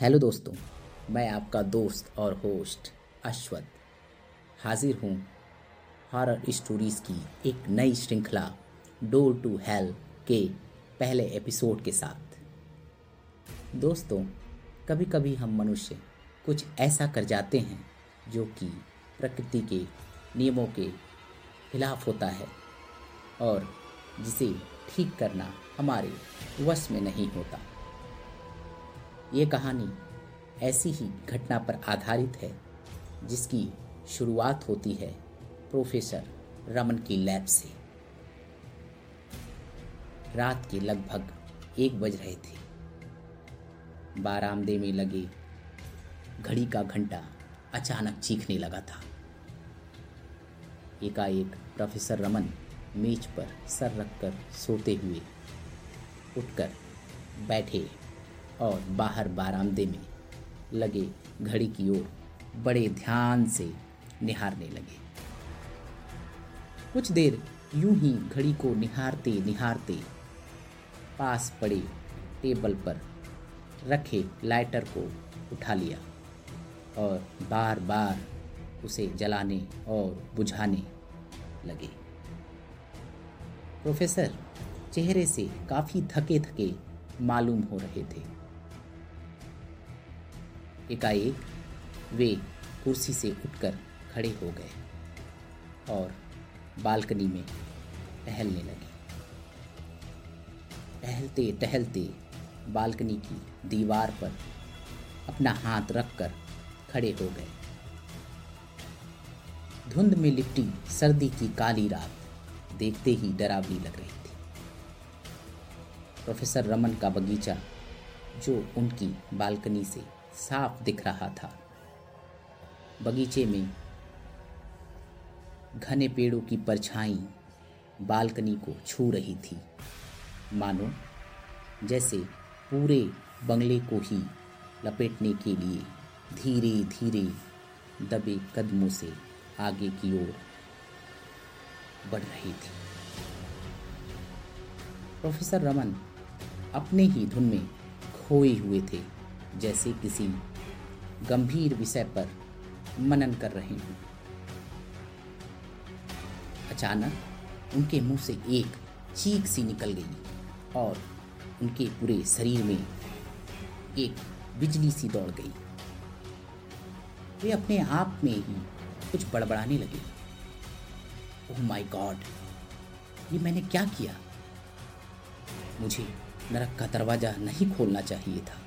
Hello दोस्तों, मैं आपका दोस्त और होस्ट अश्वत हाजिर हूँ हॉरर स्टोरीज़ की एक नई श्रृंखला डोर टू हेल के पहले एपिसोड के साथ। दोस्तों कभी कभी हम मनुष्य कुछ ऐसा कर जाते हैं जो कि प्रकृति के नियमों के खिलाफ होता है और जिसे ठीक करना हमारे वश में नहीं होता। ये कहानी ऐसी ही घटना पर आधारित है, जिसकी शुरुआत होती है प्रोफेसर रमन की लैब से। रात के लगभग एक बज रहे थे। बारामदे में लगे घड़ी का घंटा अचानक चीखने लगा था। एकाएक प्रोफेसर रमन मेज पर सर रखकर सोते हुए उठकर बैठे और बाहर बारामदे में लगे घड़ी की ओर बड़े ध्यान से निहारने लगे। कुछ देर यूँ ही घड़ी को निहारते निहारते पास पड़े टेबल पर रखे लाइटर को उठा लिया और बार बार उसे जलाने और बुझाने लगे। प्रोफेसर, चेहरे से काफ़ी थके थके मालूम हो रहे थे। एकाएक वे कुर्सी से उठकर खड़े हो गए और बालकनी में टहलने लगे। टहलते टहलते बालकनी की दीवार पर अपना हाथ रखकर खड़े हो गए। धुंध में लिपटी सर्दी की काली रात देखते ही डरावनी लग रही थी। प्रोफेसर रमन का बगीचा जो उनकी बालकनी से साफ़ दिख रहा था। बगीचे में घने पेड़ों की परछाई बालकनी को छू रही थी। मानो, जैसे पूरे बंगले को ही लपेटने के लिए धीरे धीरे दबे कदमों से आगे की ओर बढ़ रही थी। प्रोफेसर रमन अपने ही धुन में खोए हुए थे। जैसे किसी गंभीर विषय पर मनन कर रहे हों। अचानक उनके मुँह से एक चीख सी निकल गई और उनके पूरे शरीर में एक बिजली सी दौड़ गई। वे अपने आप में ही कुछ बड़बड़ाने लगे। ओह माय गॉड ये मैंने क्या किया? मुझे नरक का दरवाज़ा नहीं खोलना चाहिए था।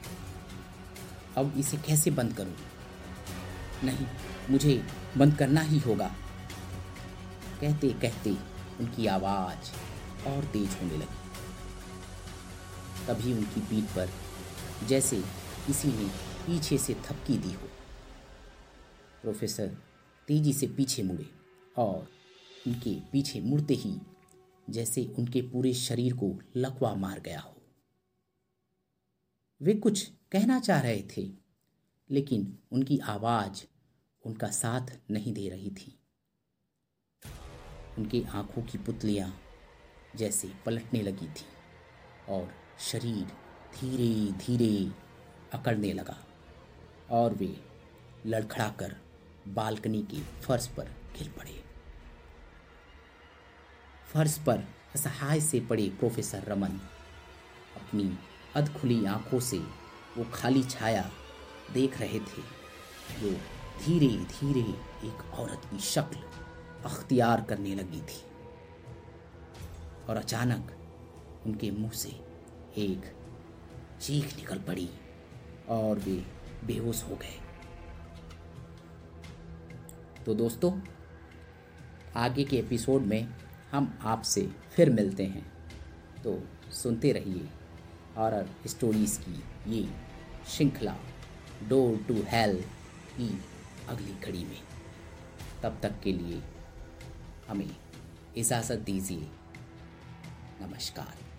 अब इसे कैसे बंद करूँ? नहीं, मुझे बंद करना ही होगा। कहते कहते उनकी आवाज़ और तेज होने लगी। तभी उनकी पीठ पर जैसे किसी ने पीछे से थपकी दी हो। प्रोफेसर तेज़ी से पीछे मुड़े और उनके पीछे मुड़ते ही जैसे उनके पूरे शरीर को लकवा मार गया हो। वे कुछ कहना चाह रहे थे, लेकिन उनकी आवाज़ उनका साथ नहीं दे रही थी। उनकी आँखों की पुतलियाँ जैसे पलटने लगी थी और शरीर धीरे धीरे अकड़ने लगा और वे लड़खड़ाकर बालकनी के फर्श पर गिर पड़े। फर्श पर असहाय से पड़े प्रोफेसर रमन अपनी अधखुली आँखों से वो खाली छाया देख रहे थे। जो धीरे धीरे एक औरत की शक्ल अख्तियार करने लगी थी। और अचानक उनके मुँह से एक चीख निकल पड़ी और वे बेहोश हो गए। तो दोस्तों, आगे के एपिसोड में हम आपसे फिर मिलते हैं। तो सुनते रहिए। हॉरर स्टोरीज़ की ये श्रृंखला डोर टू हेल की अगली कड़ी में। तब तक के लिए हमें इजाज़त दीजिए। नमस्कार।